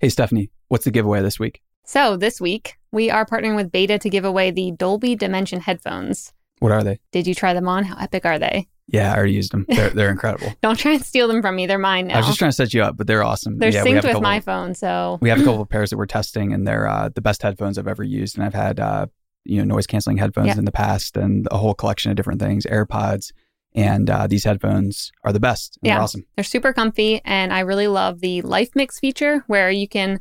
Hey, Stephanie, what's the giveaway this week? So, this week, we are partnering with Beta to give away the Dolby Dimension headphones. What are they? Did you try them on? How epic are they? Yeah, I already used them. They're, they're incredible. Don't try and steal them from me. They're mine now. I was just trying to set you up, but they're awesome. They're yeah, synced with couple- my phone, so We have a couple of pairs that we're testing, and they're uh, the best headphones I've ever used. And I've had uh, you know noise canceling headphones Yeah. in the past, and a whole collection of different things, AirPods, and uh, these headphones are the best. Yeah. They're awesome. They're super comfy, and I really love the LifeMix feature where you can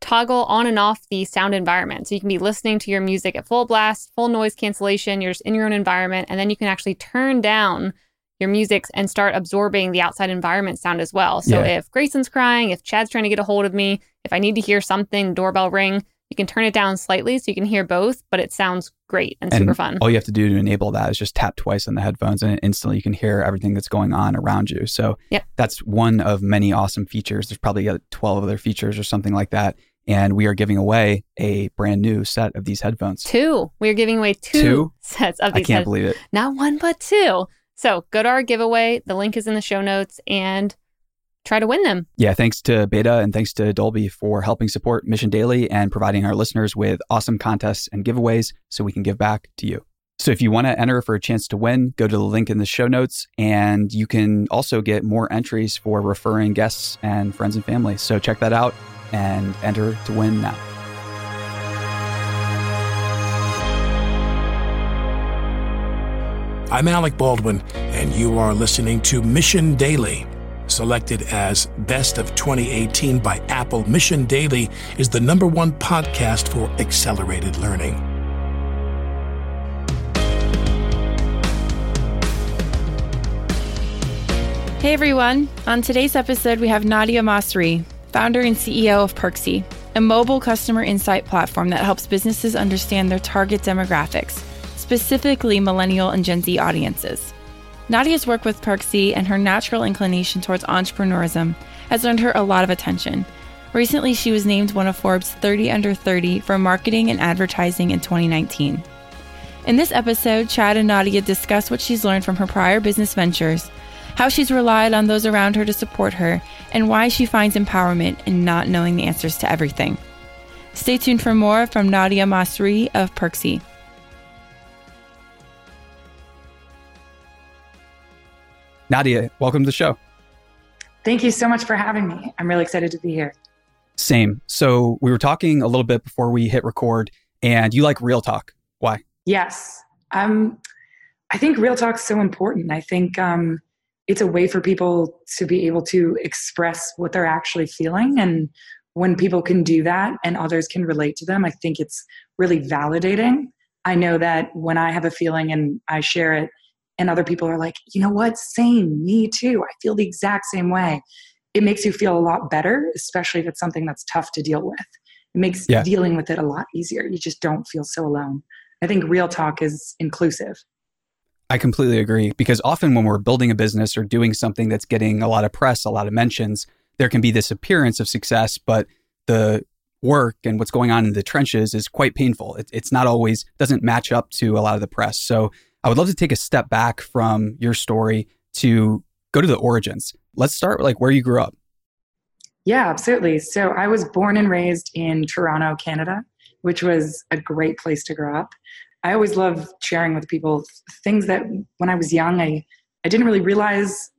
toggle on and off the sound environment. So you can be listening to your music at full blast, full noise cancellation, you're just in your own environment, and then you can actually turn down your music and start absorbing the outside environment sound as well. So Yeah. if Grayson's crying, if Chad's trying to get a hold of me, if I need to hear something, doorbell ring, you can turn it down slightly so you can hear both, but it sounds great and, super fun. All you have to do to enable that is just tap twice on the headphones, and instantly you can hear everything that's going on around you. So Yep. that's one of many awesome features. There's probably uh, 12 other features or something like that. And we are giving away a brand new set of these headphones. Two. We are giving away two, Two? sets of these. I can't believe it. not one but two. So go to our giveaway. The link is in the show notes and try to win them. Yeah, thanks to Beta and thanks to Dolby for helping support Mission Daily and providing our listeners with awesome contests and giveaways so we can give back to you. So if you want to enter for a chance to win, go to the link in the show notes and you can also get more entries for referring guests and friends and family. So check that out and enter to win now. I'm Alec Baldwin, and you are listening to Mission Daily. Selected as Best of 2018 by Apple, Mission Daily is the number one podcast for accelerated learning. Hey everyone! On today's episode, we have Nadia Masri, founder and CEO of Perksy, a mobile customer insight platform that helps businesses understand their target demographics, specifically millennial and Gen Z audiences. Nadia's work with Perksy and her natural inclination towards entrepreneurism has earned her a lot of attention. Recently, she was named one of Forbes 30 Under 30 for marketing and advertising in 2019. In this episode, Chad and Nadia discuss what she's learned from her prior business ventures, how she's relied on those around her to support her, and why she finds empowerment in not knowing the answers to everything. Stay tuned for more from Nadia Masri of Perksy. Nadia, welcome to the show. Thank you so much for having me. I'm really excited to be here. Same. So we were talking a little bit before we hit record and you like real talk. Why? Yes. Um, I think real talk's so important. I think um, it's a way for people to be able to express what they're actually feeling. And when people can do that and others can relate to them, I think it's really validating. I know that when I have a feeling and I share it, and other people are like, you know what, same, me too. I feel the exact same way. It makes you feel a lot better, especially if it's something that's tough to deal with. It makes Yeah. dealing with it a lot easier. You just don't feel so alone. I think real talk is inclusive. I completely agree because often when we're building a business or doing something that's getting a lot of press, a lot of mentions, there can be this appearance of success, but the work and what's going on in the trenches is quite painful. It, it's not always doesn't match up to a lot of the press. So I would love to take a step back from your story to go to the origins. Let's start like where you grew up. Yeah, absolutely. So I was born and raised in Toronto, Canada, which was a great place to grow up. I always love sharing with people things that when I was young, I, I didn't really realize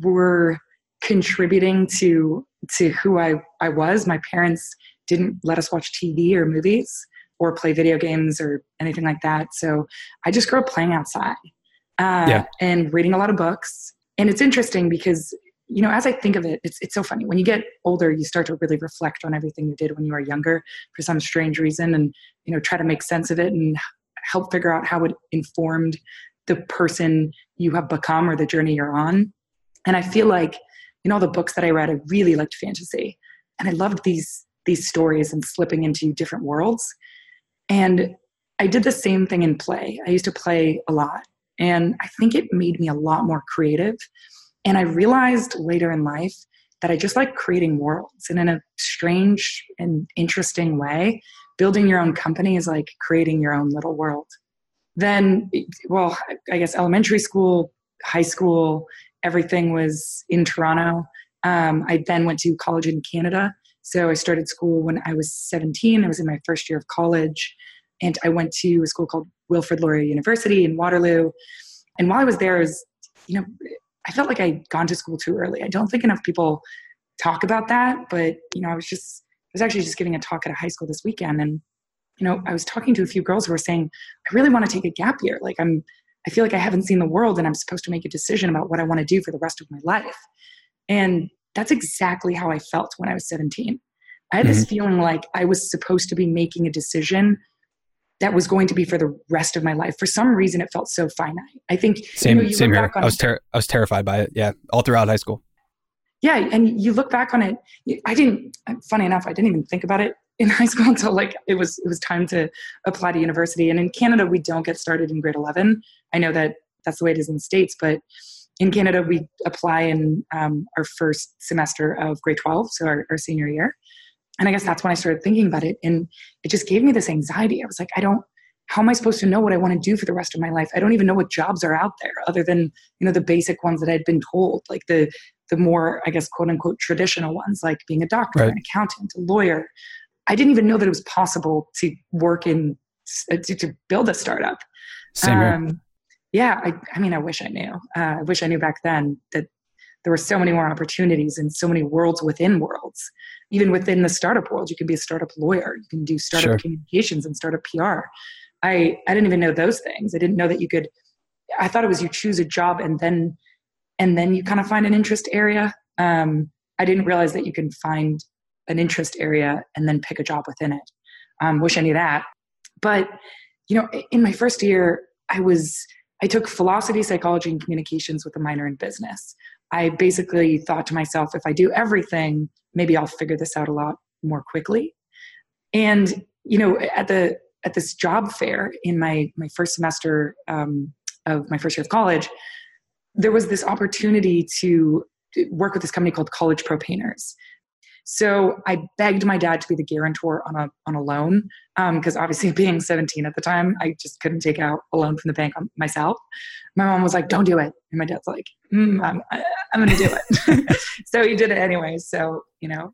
were contributing to to who I, I was. My parents didn't let us watch TV or movies or play video games or anything like that. So I just grew up playing outside uh, Yeah. and reading a lot of books. And it's interesting because you know, as I think of it, it's it's so funny. When you get older, you start to really reflect on everything you did when you were younger for some strange reason, and you know, try to make sense of it and help figure out how it informed the person you have become or the journey you're on. And I feel like in all the books that I read, I really liked fantasy, and I loved these these stories and slipping into different worlds. And I did the same thing in play. I used to play a lot, and I think it made me a lot more creative. And I realized later in life that I just like creating worlds. And in a strange and interesting way, building your own company is like creating your own little world. Then, well, I guess elementary school, high school, everything was in Toronto. Um, I then went to college in Canada. So I started school when I was 17. I was in my first year of college. And I went to a school called Wilfrid Laurier University in Waterloo. And while I was there, I was, you know, I felt like I'd gone to school too early. I don't think enough people talk about that, but you know, I was just I was actually just giving a talk at a high school this weekend and you know, I was talking to a few girls who were saying, I really want to take a gap year. Like I'm I feel like I haven't seen the world and I'm supposed to make a decision about what I want to do for the rest of my life. And that's exactly how I felt when I was 17. I had mm-hmm. this feeling like I was supposed to be making a decision that was going to be for the rest of my life. For some reason, it felt so finite. I think same, you know, you same here. I was ter- I was terrified by it. Yeah, all throughout high school. Yeah, and you look back on it. I didn't. Funny enough, I didn't even think about it in high school until like it was it was time to apply to university. And in Canada, we don't get started in grade eleven. I know that that's the way it is in the states, but in Canada, we apply in um, our first semester of grade twelve, so our, our senior year and I guess that's when I started thinking about it. And it just gave me this anxiety. I was like, I don't, how am I supposed to know what I want to do for the rest of my life? I don't even know what jobs are out there other than, you know, the basic ones that I'd been told, like the, the more, I guess, quote unquote, traditional ones, like being a doctor, right. an accountant, a lawyer. I didn't even know that it was possible to work in, to, to build a startup. Same um, yeah, I, I mean, I wish I knew. Uh, I wish I knew back then that there were so many more opportunities and so many worlds within worlds. Even within the startup world, you can be a startup lawyer, you can do startup sure. communications and startup PR. I, I didn't even know those things. I didn't know that you could I thought it was you choose a job and then and then you kind of find an interest area. Um, I didn't realize that you can find an interest area and then pick a job within it. Um, wish I knew that. But you know, in my first year, I was I took philosophy, psychology, and communications with a minor in business. I basically thought to myself, if I do everything, maybe I'll figure this out a lot more quickly. And you know, at the at this job fair in my my first semester um, of my first year of college, there was this opportunity to work with this company called College Pro Painters. So I begged my dad to be the guarantor on a on a loan because um, obviously being 17 at the time, I just couldn't take out a loan from the bank myself. My mom was like, "Don't do it," and my dad's like, mm, "I'm I'm going to do it." so he did it anyway. So you know,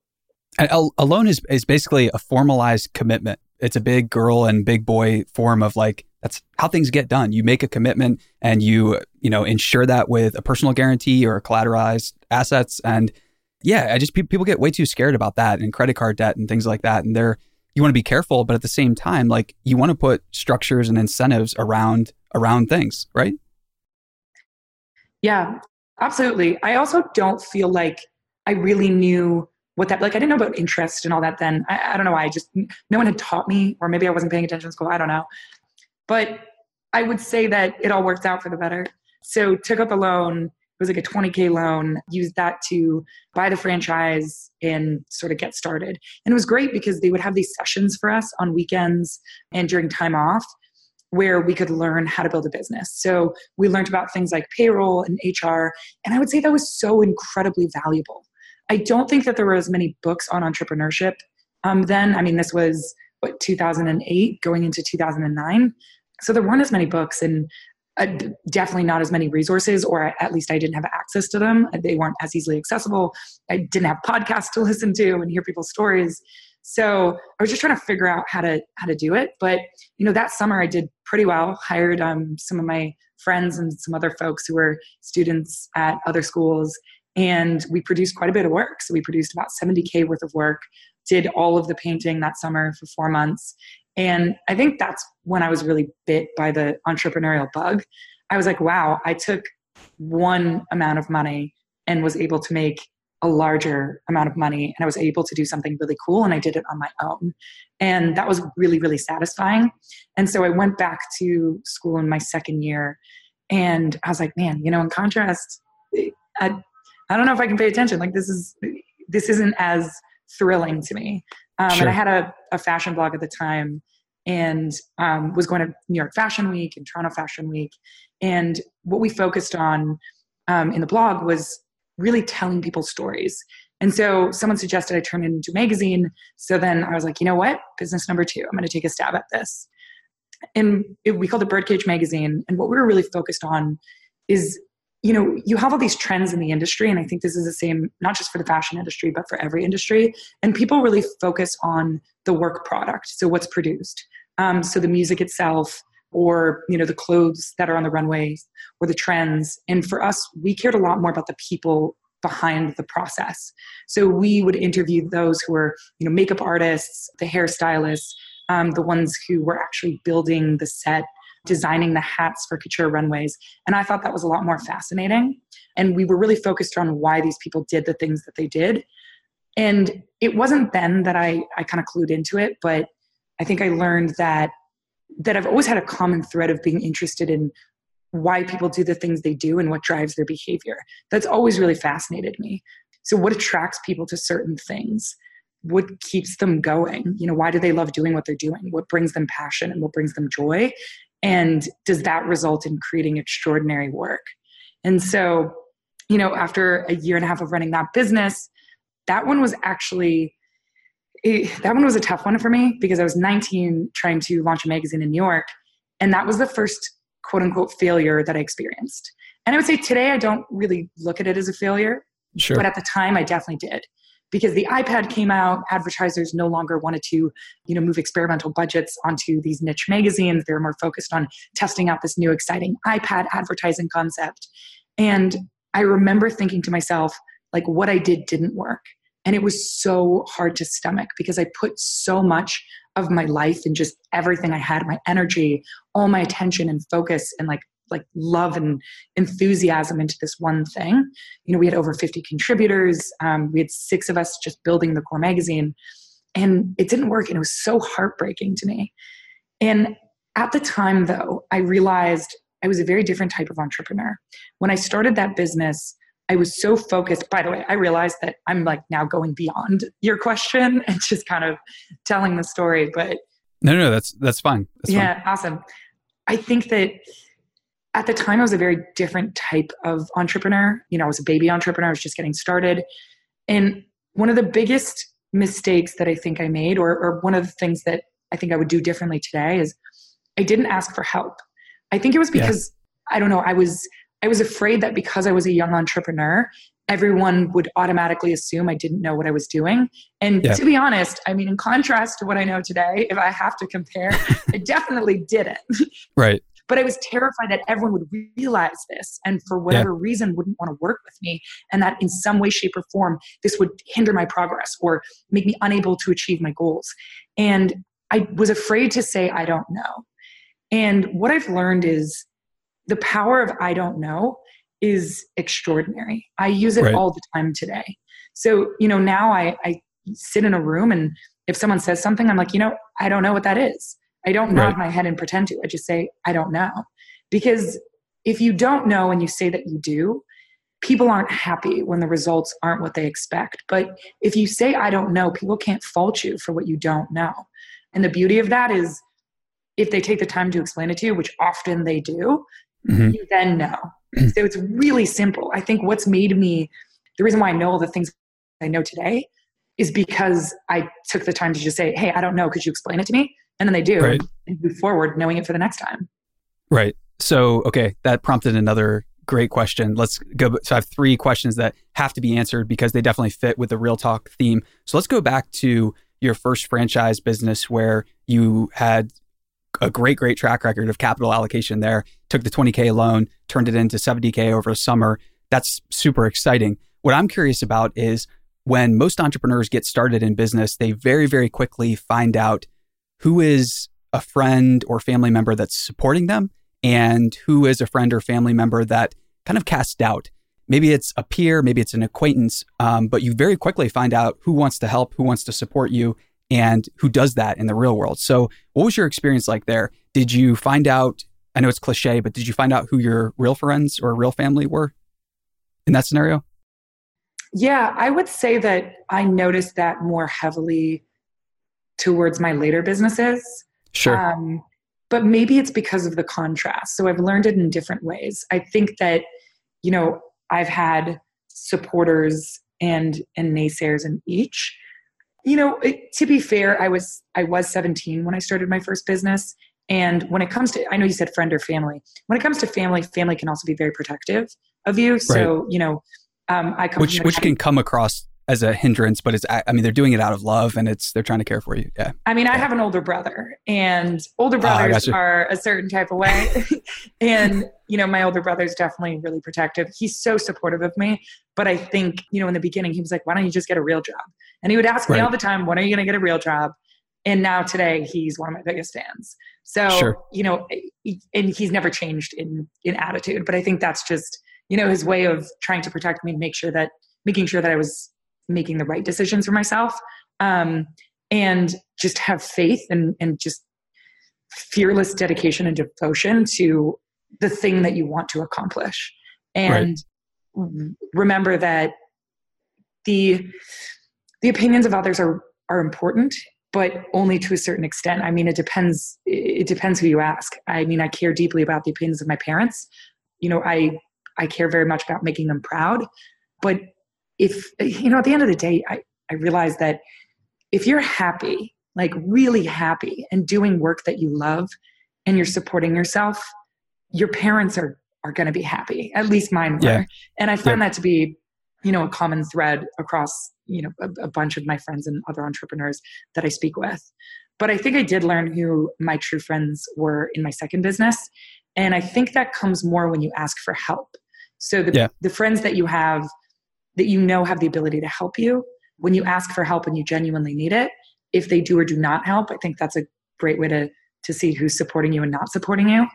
a, a loan is is basically a formalized commitment. It's a big girl and big boy form of like that's how things get done. You make a commitment and you you know ensure that with a personal guarantee or collateralized assets and yeah, I just people get way too scared about that and credit card debt and things like that. And they're you want to be careful, but at the same time, like you want to put structures and incentives around around things, right? Yeah, absolutely. I also don't feel like I really knew what that like. I didn't know about interest and all that. Then I, I don't know. Why. I just no one had taught me, or maybe I wasn't paying attention in school. I don't know. But I would say that it all worked out for the better. So took up a loan was like a 20K loan, used that to buy the franchise and sort of get started. And it was great because they would have these sessions for us on weekends and during time off where we could learn how to build a business. So we learned about things like payroll and HR. And I would say that was so incredibly valuable. I don't think that there were as many books on entrepreneurship um, then. I mean, this was what 2008 going into 2009 so there weren't as many books and uh, definitely not as many resources, or at least I didn't have access to them. They weren't as easily accessible. I didn't have podcasts to listen to and hear people's stories. So I was just trying to figure out how to how to do it. But you know, that summer I did pretty well. Hired um, some of my friends and some other folks who were students at other schools, and we produced quite a bit of work. So we produced about 70k worth of work. Did all of the painting that summer for four months, and I think that's when I was really bit by the entrepreneurial bug. I was like, wow, I took one amount of money and was able to make a larger amount of money and I was able to do something really cool and I did it on my own. And that was really, really satisfying. And so I went back to school in my second year and I was like, man, you know, in contrast, I, I don't know if I can pay attention. Like this is, this isn't as thrilling to me. Um, sure. And I had a, a fashion blog at the time and um, was going to New York Fashion Week and Toronto Fashion Week. And what we focused on um, in the blog was really telling people stories. And so someone suggested I turn it into a magazine. So then I was like, you know what? Business number two, I'm going to take a stab at this. And it, we called it Birdcage Magazine. And what we were really focused on is you know, you have all these trends in the industry, and I think this is the same, not just for the fashion industry, but for every industry. And people really focus on the work product, so what's produced. Um, so the music itself, or you know, the clothes that are on the runways, or the trends. And for us, we cared a lot more about the people behind the process. So we would interview those who were, you know, makeup artists, the hairstylists, um, the ones who were actually building the set designing the hats for couture runways. And I thought that was a lot more fascinating. And we were really focused on why these people did the things that they did. And it wasn't then that I, I kind of clued into it, but I think I learned that that I've always had a common thread of being interested in why people do the things they do and what drives their behavior. That's always really fascinated me. So what attracts people to certain things? What keeps them going? You know, why do they love doing what they're doing? What brings them passion and what brings them joy? And does that result in creating extraordinary work? And so, you know, after a year and a half of running that business, that one was actually it, that one was a tough one for me because I was 19 trying to launch a magazine in New York. And that was the first quote unquote failure that I experienced. And I would say today I don't really look at it as a failure. Sure. But at the time I definitely did because the iPad came out, advertisers no longer wanted to, you know, move experimental budgets onto these niche magazines. They were more focused on testing out this new exciting iPad advertising concept. And I remember thinking to myself, like, what I did didn't work. And it was so hard to stomach because I put so much of my life and just everything I had, my energy, all my attention and focus and like like love and enthusiasm into this one thing. You know, we had over 50 contributors. Um, we had six of us just building the core magazine, and it didn't work. And it was so heartbreaking to me. And at the time, though, I realized I was a very different type of entrepreneur. When I started that business, I was so focused. By the way, I realized that I'm like now going beyond your question and just kind of telling the story. But no, no, that's that's fine. That's yeah, fine. awesome. I think that at the time I was a very different type of entrepreneur. You know, I was a baby entrepreneur, I was just getting started. And one of the biggest mistakes that I think I made, or, or one of the things that I think I would do differently today, is I didn't ask for help. I think it was because yeah. I don't know, I was I was afraid that because I was a young entrepreneur, everyone would automatically assume I didn't know what I was doing. And yeah. to be honest, I mean, in contrast to what I know today, if I have to compare, I definitely didn't. Right. But I was terrified that everyone would realize this and for whatever yeah. reason wouldn't want to work with me. And that in some way, shape, or form, this would hinder my progress or make me unable to achieve my goals. And I was afraid to say, I don't know. And what I've learned is the power of I don't know is extraordinary. I use it right. all the time today. So, you know, now I, I sit in a room and if someone says something, I'm like, you know, I don't know what that is. I don't nod right. my head and pretend to. I just say, I don't know. Because if you don't know and you say that you do, people aren't happy when the results aren't what they expect. But if you say, I don't know, people can't fault you for what you don't know. And the beauty of that is if they take the time to explain it to you, which often they do, mm-hmm. you then know. so it's really simple. I think what's made me, the reason why I know all the things I know today is because I took the time to just say, Hey, I don't know. Could you explain it to me? And then they do right. and move forward knowing it for the next time. Right. So okay that prompted another great question. Let's go so i have three questions that have to be answered because they definitely fit with the real talk theme. So let's go back to your first franchise business where you had a great great track record of capital allocation there took the 20k loan turned it into 70k over a summer. That's super exciting. What i'm curious about is when most entrepreneurs get started in business they very very quickly find out who is a friend or family member that's supporting them and who is a friend or family member that kind of casts doubt. Maybe it's a peer, maybe it's an acquaintance, um, but you very quickly find out who wants to help, who wants to support you, and who does that in the real world. So, what was your experience like there? Did you find out? I know it's cliche, but did you find out who your real friends or real family were in that scenario? Yeah, I would say that I noticed that more heavily towards my later businesses. Sure. Um, but maybe it's because of the contrast. So I've learned it in different ways. I think that, you know, I've had supporters and and naysayers in each. You know, it, to be fair, I was I was 17 when I started my first business, and when it comes to I know you said friend or family. When it comes to family, family can also be very protective. of you. So, you know, um, I come which which can come across as a hindrance, but it's I mean they're doing it out of love and it's they're trying to care for you. Yeah. I mean, I have an older brother, and older ah, brothers are a certain type of way, and you know my older brother is definitely really protective. He's so supportive of me, but I think you know in the beginning he was like, "Why don't you just get a real job?" And he would ask right. me all the time, "When are you going to get a real job?" And now today he's one of my biggest fans. So sure. you know, and he's never changed in in attitude, but I think that's just you know his way of trying to protect me, and make sure that making sure that I was making the right decisions for myself um, and just have faith and, and just fearless dedication and devotion to the thing that you want to accomplish. And right. remember that the the opinions of others are are important but only to a certain extent. I mean it depends it depends who you ask. I mean i care deeply about the opinions of my parents. You know i i care very much about making them proud but if you know at the end of the day i i realize that if you're happy like really happy and doing work that you love and you're supporting yourself your parents are are going to be happy at least mine were yeah. and i find yeah. that to be you know a common thread across you know a, a bunch of my friends and other entrepreneurs that i speak with but i think i did learn who my true friends were in my second business and i think that comes more when you ask for help so the, yeah. the friends that you have that you know have the ability to help you. When you mm-hmm. ask for help and you genuinely need it if they do or do not help i think that's a great way to to see who's supporting you and not supporting you.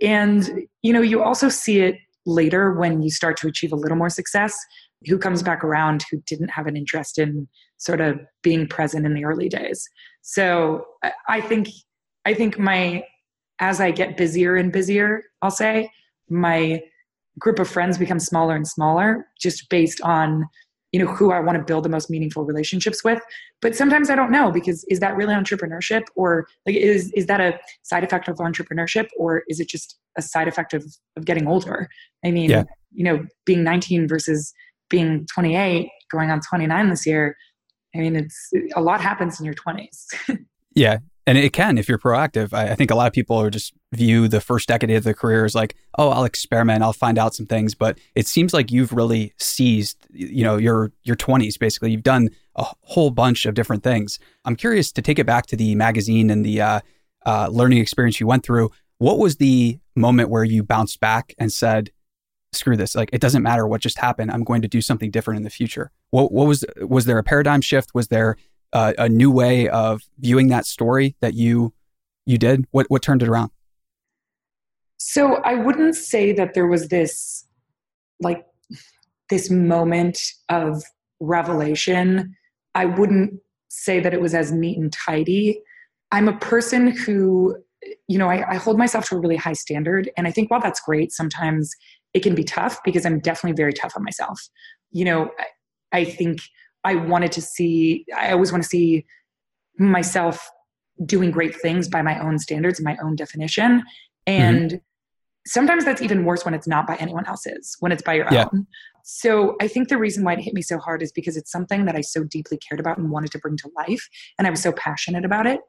And you know you also see it later when you start to achieve a little more success who comes back around who didn't have an interest in sort of being present in the early days. So i think i think my as i get busier and busier i'll say my group of friends becomes smaller and smaller just based on you know who i want to build the most meaningful relationships with. But sometimes i don't know because is that really entrepreneurship or like is is that a side effect of entrepreneurship or is it just a side effect of of getting older? I mean yeah. you know being 19 versus being 28 going on 29 this year i mean it's a lot happens in your 20s yeah and it can if you're proactive. I, I, think a lot of people are just view the first decade of their career as like, oh, I'll experiment, I'll find out some things. But it seems like you've really seized, you know, your your 20s. Basically, you've done a whole bunch of different things. I'm curious to take it back to the magazine and the uh, uh, learning experience you went through. What was the moment where you bounced back and said, "Screw this! Like it doesn't matter what just happened. I'm going to do something different in the future." What what was was there a paradigm shift? Was there uh, a new way of viewing that story that you you did? What what turned it around? So I wouldn't say that there was this like this moment of revelation. I wouldn't say that it was as neat and tidy. I'm a person who, you know, I, I hold myself to a really high standard. And I think while that's great, sometimes it can be tough because I'm definitely very tough on myself. You know, I, I think I wanted to see, I always want to see myself doing great things by my own standards, and my own definition. And mm-hmm. sometimes that's even worse when it's not by anyone else's, when it's by your yeah. own. So I think the reason why it hit me so hard is because it's something that I so deeply cared about and wanted to bring to life. And I was so passionate about it.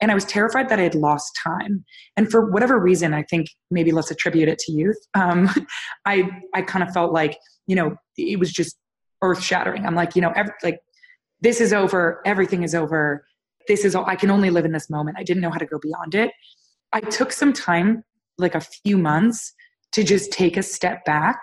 And I was terrified that I had lost time. And for whatever reason, I think maybe let's attribute it to youth. Um, I, I kind of felt like, you know, it was just earth shattering. I'm like, you know, every, like this is over, everything is over. This is all I can only live in this moment. I didn't know how to go beyond it. I took some time, like a few months, to just take a step back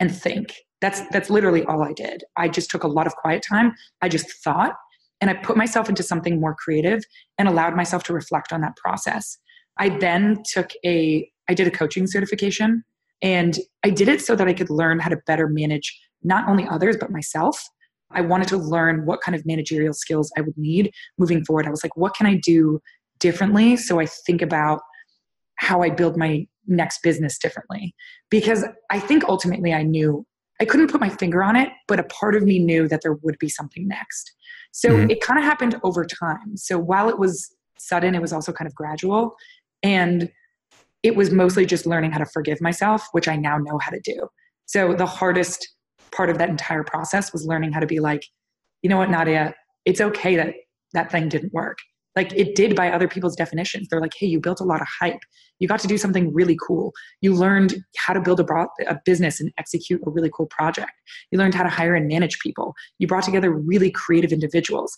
and think. That's that's literally all I did. I just took a lot of quiet time. I just thought and I put myself into something more creative and allowed myself to reflect on that process. I then took a I did a coaching certification and I did it so that I could learn how to better manage not only others, but myself. I wanted to learn what kind of managerial skills I would need moving forward. I was like, what can I do differently? So I think about how I build my next business differently. Because I think ultimately I knew I couldn't put my finger on it, but a part of me knew that there would be something next. So mm-hmm. it kind of happened over time. So while it was sudden, it was also kind of gradual. And it was mostly just learning how to forgive myself, which I now know how to do. So the hardest part of that entire process was learning how to be like, you know what, Nadia, it's okay that that thing didn't work. like it did by other people's definitions. They're like, hey, you built a lot of hype. You got to do something really cool. You learned how to build a, a business and execute a really cool project. You learned how to hire and manage people. You brought together really creative individuals.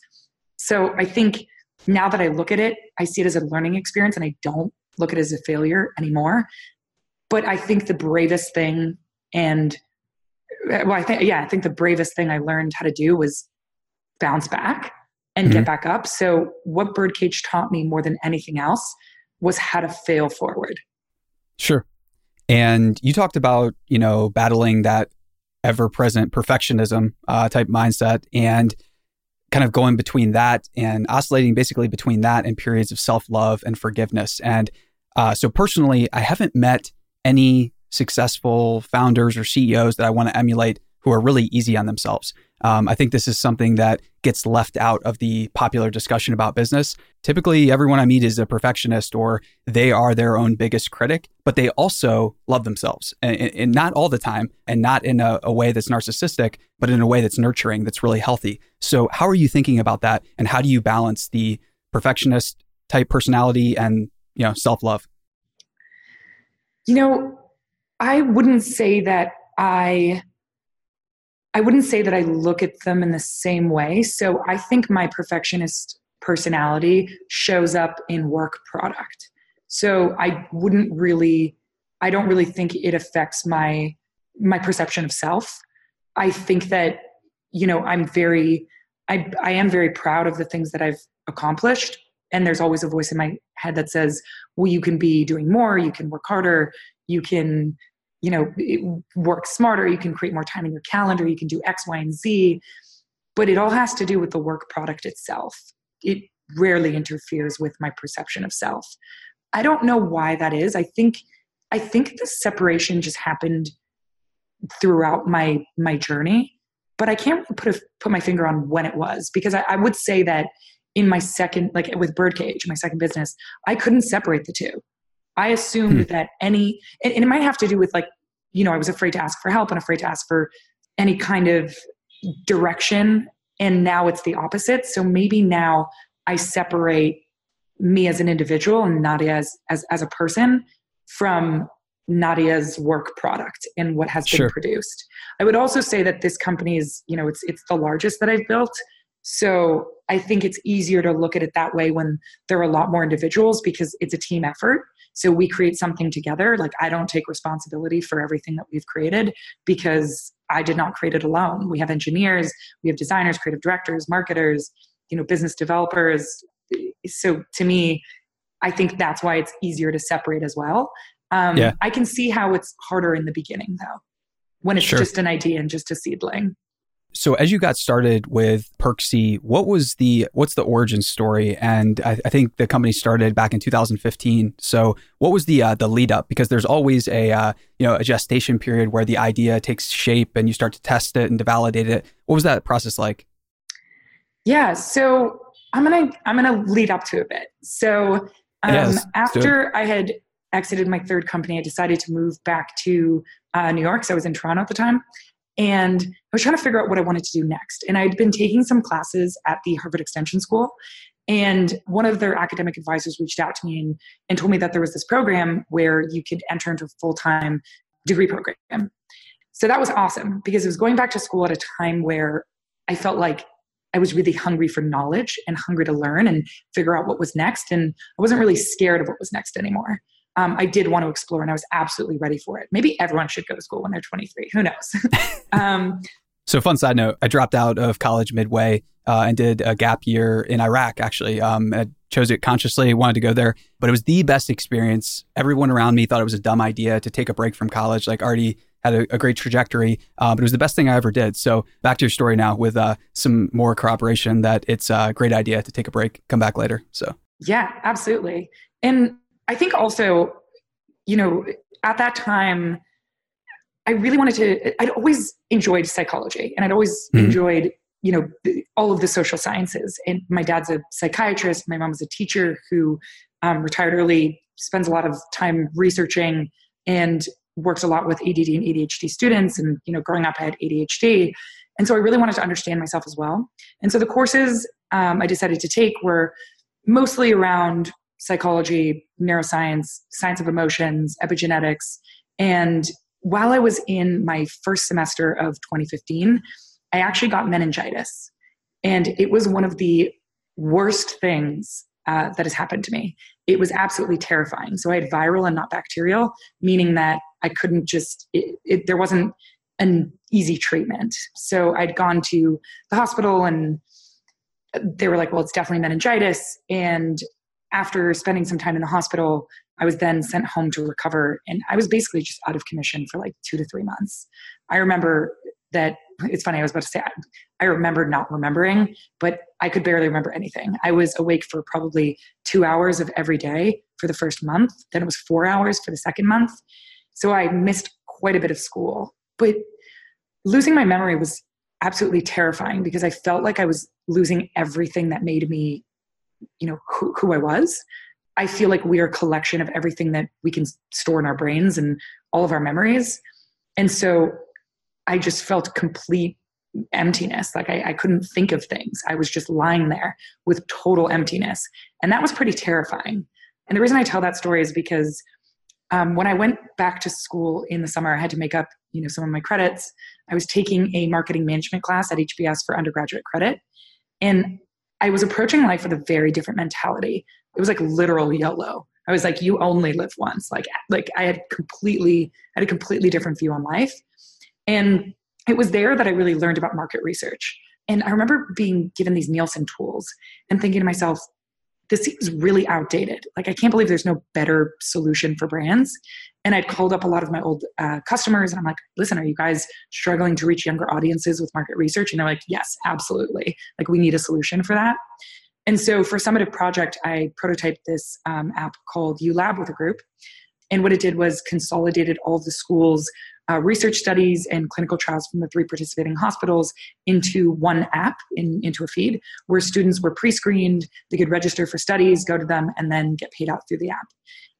So I think now that I look at it, I see it as a learning experience and I don't look at it as a failure anymore. But I think the bravest thing and well, I think yeah, I think the bravest thing I learned how to do was bounce back and mm-hmm. get back up. So what Birdcage taught me more than anything else was how to fail forward. Sure. And you talked about, you know, battling that ever present perfectionism uh, type mindset and kind of going between that and oscillating basically between that and periods of self love and forgiveness. And uh, so personally, I haven't met any successful founders or CEOs that I want to emulate who are really easy on themselves. Um, I think this is something that gets left out of the popular discussion about business. Typically, everyone I meet is a perfectionist or they are their own biggest critic, but they also love themselves. And, and not all the time, and not in a, a way that's narcissistic, but in a way that's nurturing, that's really healthy. So, how are you thinking about that? And how do you balance the perfectionist type personality and you know self love? You know, I wouldn't say that I I wouldn't say that I look at them in the same way. So I think my perfectionist personality shows up in work product. So I wouldn't really I don't really think it affects my my perception of self. I think that you know, I'm very I I am very proud of the things that I've accomplished and there's always a voice in my head that says, "Well, you can be doing more, you can work harder, you can you know work smarter you can create more time in your calendar you can do x y and z. But it all has to do with the work product itself. It rarely interferes with my perception of self. I don't know why that is. I think i think the separation just happened throughout my my journey but i can't put a, put my finger on when it was because I, I would say that in my second like with birdcage my second business i couldn't separate the two I assumed hmm. that any, and, and it might have to do with like, you know, I was afraid to ask for help and afraid to ask for any kind of direction. And now it's the opposite. So maybe now I separate me as an individual and Nadia as, as, as a person from Nadia's work product and what has been produced. I would also say that this company is, you know, it's it's the largest that I've built. So I think it's easier to look at it that way when there are a lot more individuals because it's a team effort. So we create something together. Like I don't take responsibility for everything that we've created because I did not create it alone. We have engineers, we have designers, creative directors, marketers, you know, business developers. So to me, I think that's why it's easier to separate as well. Um, yeah. I can see how it's harder in the beginning though, when it's sure. just an idea and just a seedling. So as you got started with Perksy, what was the what's the origin story? And I, I, think the company started back in 2015. So what was the uh, the lead up? Because there's always a uh, you know a gestation period where the idea takes shape and you start to test it and to validate it. What was that process like? Yeah, so I'm gonna I'm gonna lead up to a bit. So um, yes, after I had exited my third company, I decided to move back to uh, New York. So I was in Toronto at the time. And I was trying to figure out what I wanted to do next. And I'd been taking some classes at the Harvard Extension School. And one of their academic advisors reached out to me and, and told me that there was this program where you could enter into a full time degree program. So that was awesome because it was going back to school at a time where I felt like I was really hungry for knowledge and hungry to learn and figure out what was next. And I wasn't really scared of what was next anymore um, I did want to explore and I was absolutely ready for it. Maybe everyone should go to school when they're 23. Who knows? um, so, fun side note I dropped out of college midway uh, and did a gap year in Iraq, actually. Um, I chose it consciously, wanted to go there, but it was the best experience. Everyone around me thought it was a dumb idea to take a break from college, like already had a, a great trajectory, uh, but it was the best thing I ever did. So, back to your story now with uh, some more corroboration that it's a great idea to take a break, come back later. So, yeah, absolutely. And I think also, you know, at that time, I really wanted to, I'd always enjoyed psychology and I'd always mm-hmm. enjoyed, you know, all of the social sciences. And my dad's a psychiatrist, my mom was a teacher who um, retired early, spends a lot of time researching and works a lot with ADD and ADHD students. And, you know, growing up, I had ADHD. And so I really wanted to understand myself as well. And so the courses um, I decided to take were mostly around psychology, neuroscience, science of emotions, epigenetics. And while I was in my first semester of 2015, I actually got meningitis. And it was one of the worst things uh, that has happened to me. It was absolutely terrifying. So I had viral and not bacterial, meaning that I couldn't just, it, it, there wasn't an easy treatment. So I'd gone to the hospital and they were like, well, it's definitely meningitis. And after spending some time in the hospital, I was then sent home to recover. And I was basically just out of commission for like two to three months. I remember that it's funny, I was about to say, I, I remember not remembering, but I could barely remember anything. I was awake for probably two hours of every day for the first month. Then it was four hours for the second month. So I missed quite a bit of school. But losing my memory was absolutely terrifying because I felt like I was losing everything that made me, you know, who, who I was. I feel like we are a collection of everything that we can store in our brains and all of our memories. And so I just felt complete emptiness. Like I, I, couldn't think of things. I was just lying there with total emptiness. And that was pretty terrifying. And the reason I tell that story is because um, when I went back to school in the summer, I had to make up, you know, some of my credits. I was taking a marketing management class at HBS for undergraduate credit. And I was approaching life with a very different mentality. It was like literal YOLO. I was like, you only live once. Like, like I had completely, had a completely different view on life. And it was there that I really learned about market research. And I remember being given these Nielsen tools and thinking to myself, this seems really outdated. Like, I can't believe there's no better solution for brands. And I'd called up a lot of my old uh, customers and I'm like, listen, are you guys struggling to reach younger audiences with market research? And they're like, yes, absolutely. Like, we need a solution for that. And so for Summative Project, I prototyped this um, app called ULab with a group. And what it did was consolidated all the schools' uh, research studies and clinical trials from the three participating hospitals into one app, in, into a feed, where students were pre-screened, they could register for studies, go to them, and then get paid out through the app.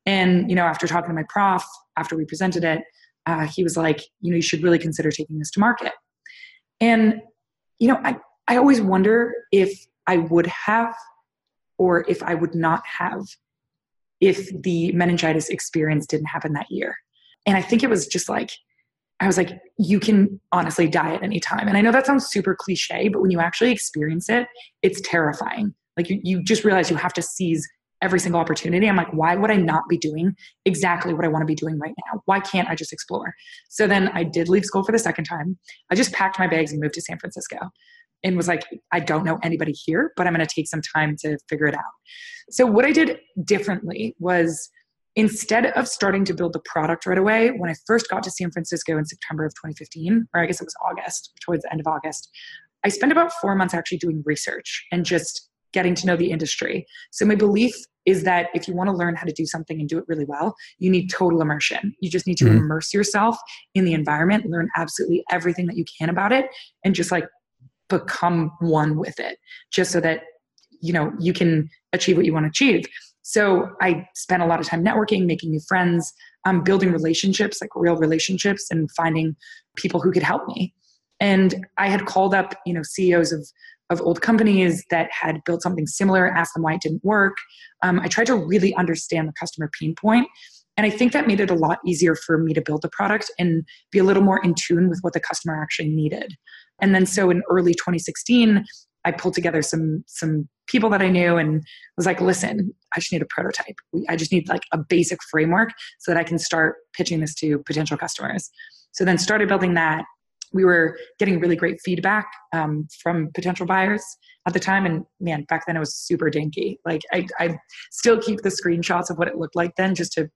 And you know, after talking to my prof, after we presented it, uh, he was like, you know, you should really consider taking this to market. And you know, I, I always wonder if I would have or if I would not have if the meningitis experience didn't happen that year. And I think it was just like, I was like, you can honestly die at any time. And I know that sounds super cliche, but when you actually experience it, it's terrifying. Like you, you just realize you have to seize every single opportunity. I'm like, why would I not be doing exactly what I want to be doing right now? Why can't I just explore? So then I did leave school for the second time. I just packed my bags and moved to San Francisco and was like, I don't know anybody here, but I'm going to take some time to figure it out. So, what I did differently was instead of starting to build the product right away, when I first got to San Francisco in September of 2015, or I guess it was August, towards the end of August, I spent about four months actually doing research and just getting to know the industry. So, my belief is that if you want to learn how to do something and do it really well, you need total immersion. You just need to mm-hmm. immerse yourself in the environment, learn absolutely everything that you can about it, and just like become one with it just so that you know you can achieve what you want to achieve so i spent a lot of time networking making new friends um, building relationships like real relationships and finding people who could help me and i had called up you know ceos of of old companies that had built something similar asked them why it didn't work um, i tried to really understand the customer pain point and I think that made it a lot easier for me to build the product and be a little more in tune with what the customer actually needed. And then so in early 2016, I pulled together some some people that I knew and was like, listen, I just need a prototype. I just need like a basic framework so that I can start pitching this to potential customers. So then started building that. We were getting really great feedback um, from potential buyers at the time. And man, back then it was super dinky. Like I, I still keep the screenshots of what it looked like then just to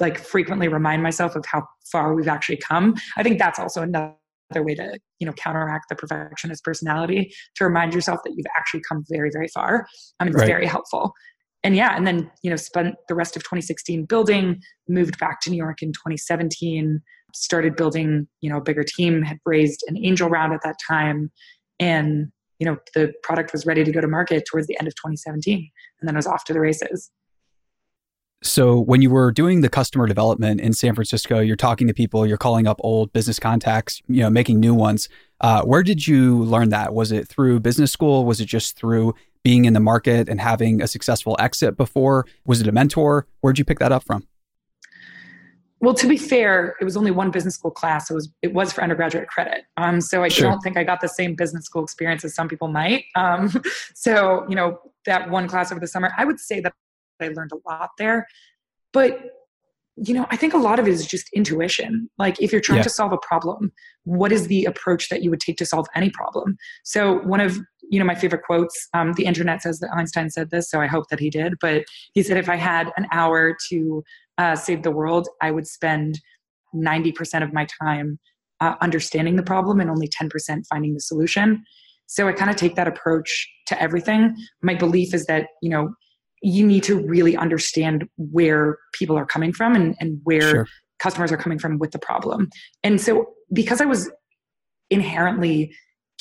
like frequently remind myself of how far we've actually come. I think that's also another way to you know counteract the perfectionist personality to remind yourself that you've actually come very very far i mean it's right. very helpful and yeah and then you know spent the rest of 2016 building moved back to new york in 2017 started building you know a bigger team had raised an angel round at that time and you know the product was ready to go to market towards the end of 2017 and then it was off to the races so when you were doing the customer development in San Francisco, you're talking to people, you're calling up old business contacts, you know, making new ones. Uh, where did you learn that? Was it through business school? Was it just through being in the market and having a successful exit before? Was it a mentor? Where'd you pick that up from? Well, to be fair, it was only one business school class. It was it was for undergraduate credit. Um, so I sure. don't think I got the same business school experience as some people might. Um, so you know that one class over the summer, I would say that I learned a lot there. But you know, I think a lot of it is just intuition. Like if you're trying yeah. to solve a problem, what is the approach that you would take to solve any problem? So one of you know my favorite quotes. Um, the internet says that Einstein said this, so I hope that he did. But he said, if I had an hour to uh, save the world, I would spend ninety percent of my time uh, understanding the problem and only ten percent finding the solution. So I kind of take that approach to everything. My belief is that you know you need to really understand where people are coming from and, and where sure. customers are coming from with the problem. And so, because I was inherently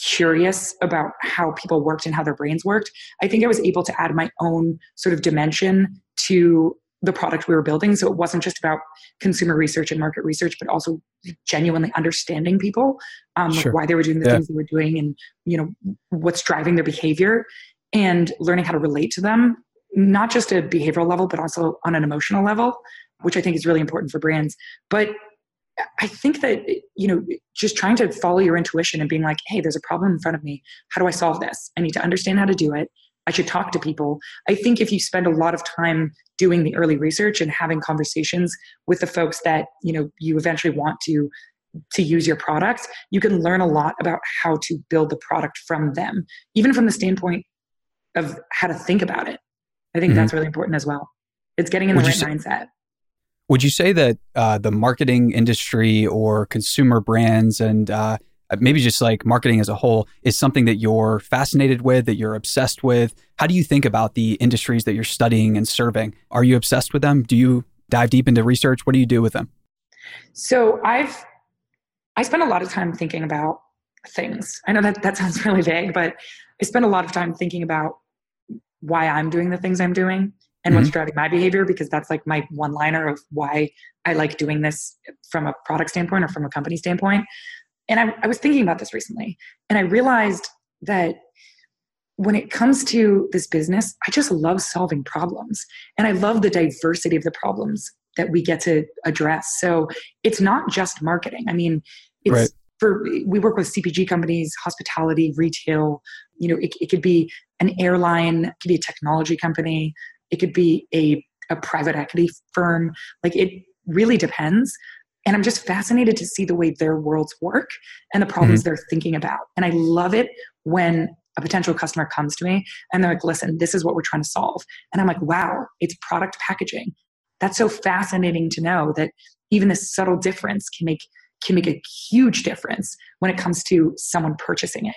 curious about how people worked and how their brains worked, I think I was able to add my own sort of dimension to the product we were building. So it wasn't just about consumer research and market research, but also genuinely understanding people, um, sure. like why they were doing the yeah. things they were doing, and you know what's driving their behavior, and learning how to relate to them not just a behavioral level, but also on an emotional level, which I think is really important for brands. But I think that, you know, just trying to follow your intuition and being like, hey, there's a problem in front of me. How do I solve this? I need to understand how to do it. I should talk to people. I think if you spend a lot of time doing the early research and having conversations with the folks that, you know, you eventually want to to use your product, you can learn a lot about how to build the product from them, even from the standpoint of how to think about it. I think mm-hmm. that's really important as well. It's getting in the right say, mindset. Would you say that uh, the marketing industry or consumer brands and uh, maybe just like marketing as a whole is something that you're fascinated with, that you're obsessed with? How do you think about the industries that you're studying and serving? Are you obsessed with them? Do you dive deep into research? What do you do with them? So I've I spend a lot of time thinking about things. I know that that sounds really vague, but I spend a lot of time thinking about why I'm doing the things I'm doing and mm-hmm. what's driving my behavior because that's like my one liner of why I like doing this from a product standpoint or from a company standpoint. And I, I was thinking about this recently and I realized that when it comes to this business, I just love solving problems and I love the diversity of the problems that we get to address. So it's not just marketing. I mean, it's right. For we work with CPG companies, hospitality, retail, you know, it, it could be an airline, it could be a technology company, it could be a, a private equity firm. Like it really depends. And I'm just fascinated to see the way their worlds work and the problems mm-hmm. they're thinking about. And I love it when a potential customer comes to me and they're like, listen, this is what we're trying to solve. And I'm like, wow, it's product packaging. That's so fascinating to know that even this subtle difference can make can make a huge difference when it comes to someone purchasing it.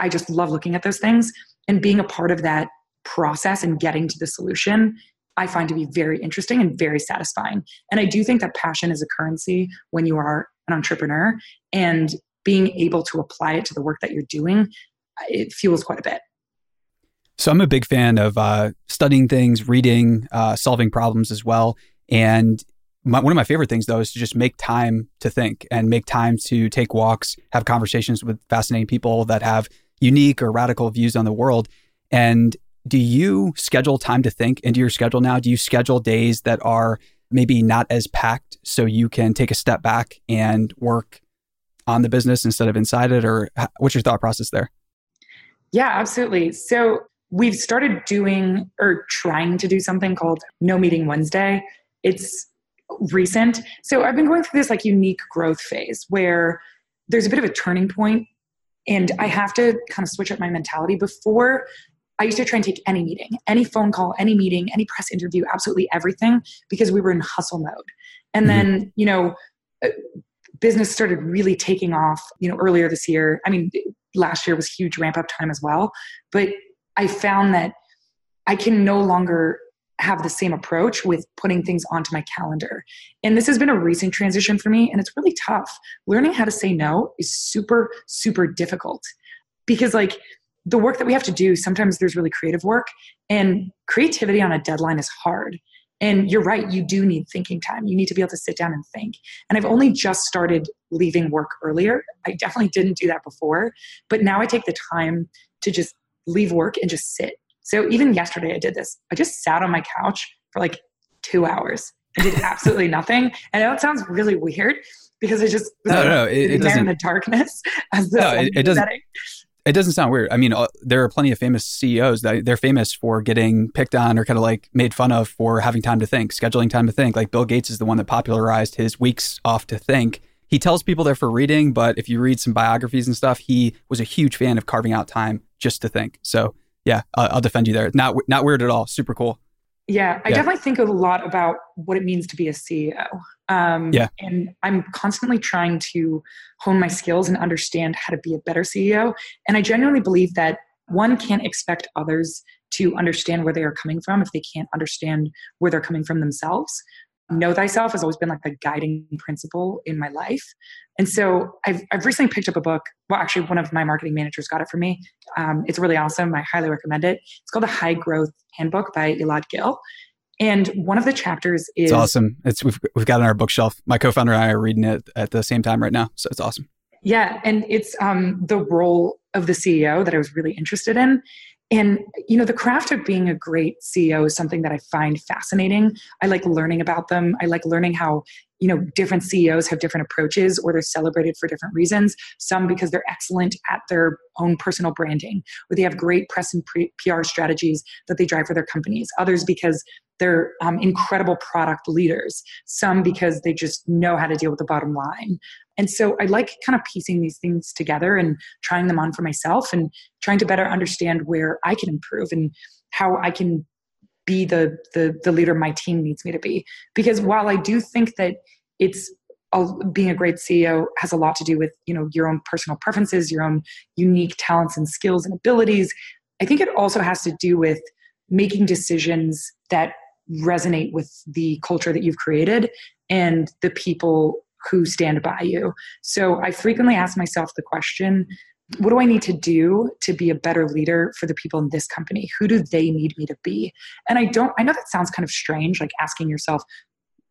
I just love looking at those things and being a part of that process and getting to the solution. I find to be very interesting and very satisfying. And I do think that passion is a currency when you are an entrepreneur and being able to apply it to the work that you're doing, it fuels quite a bit. So I'm a big fan of uh, studying things, reading, uh, solving problems as well. And my, one of my favorite things though is to just make time to think and make time to take walks, have conversations with fascinating people that have unique or radical views on the world. And do you schedule time to think into your schedule now? Do you schedule days that are maybe not as packed so you can take a step back and work on the business instead of inside it? Or what's your thought process there? Yeah, absolutely. So we've started doing or trying to do something called No Meeting Wednesday. It's recent. So I've been going through this like unique growth phase where there's a bit of a turning point and I have to kind of switch up my mentality. Before, I used to try and take any meeting, any phone call, any meeting, any press interview, absolutely everything because we were in hustle mode. And mm-hmm. then, you know, uh, business started really taking off, you know, earlier this year. I mean, last year was huge ramp up time as well. But I found that I can no longer have the same approach with putting things onto my calendar. And this has been a recent transition for me, and it's really tough. Learning how to say no is super, super difficult because, like, the work that we have to do, sometimes there's really creative work, and creativity on a deadline is hard. And you're right, you do need thinking time. You need to be able to sit down and think. And I've only just started leaving work earlier. I definitely didn't do that before, but now I take the time to just leave work and just sit So even yesterday, I did this. I just sat on my couch for like two hours and did absolutely nothing. And that sounds really weird because I just no, no, it, it doesn't. in the darkness as the no, it, it doesn't. Setting. It doesn't sound weird. I mean, uh, there are plenty of famous CEOs that they're famous for getting picked on or kind of like made fun of for having time to think, scheduling time to think. Like Bill Gates is the one that popularized his weeks off to think. He tells people they're for reading, but if you read some biographies and stuff, he was a huge fan of carving out time just to think. So yeah, I'll, I'll defend you there. Not not weird at all. Super cool. Yeah, I yeah. definitely think a lot about what it means to be a CEO. Um, yeah. And I'm constantly trying to hone my skills and understand how to be a better CEO. And I genuinely believe that one can't expect others to understand where they are coming from if they can't understand where they're coming from themselves know thyself has always been like a guiding principle in my life. And so I've, I've recently picked up a book. Well, actually, one of my marketing managers got it for me. Um, it's really awesome. I highly recommend it. It's called The High Growth Handbook by Elad Gil. And one of the chapters is it's awesome. It's we've we've got it on our bookshelf. My co-founder and I are reading it at the same time right now, so it's awesome. Yeah, and it's um, the role of the CEO that I was really interested in. And, you know, the craft of being a great CEO is something that I find fascinating. I like learning about them. I like learning how, you know, different CEOs have different approaches or they're celebrated for different reasons. Some because they're excellent at their own personal branding, or they have great press and PR strategies that they drive for their companies. Others because they're um, incredible product leaders. Some because they just know how to deal with the bottom line. And so I like kind of piecing these things together and trying them on for myself and trying to better understand where I can improve and how I can be the the, the leader my team needs me to be. Because while I do think that it's being a great CEO has a lot to do with you know your own personal preferences, your own unique talents and skills and abilities. I think it also has to do with making decisions that resonate with the culture that you've created and the people who stand by you. So I frequently ask myself the question what do I need to do to be a better leader for the people in this company? Who do they need me to be? And I don't, I know that sounds kind of strange, like asking yourself,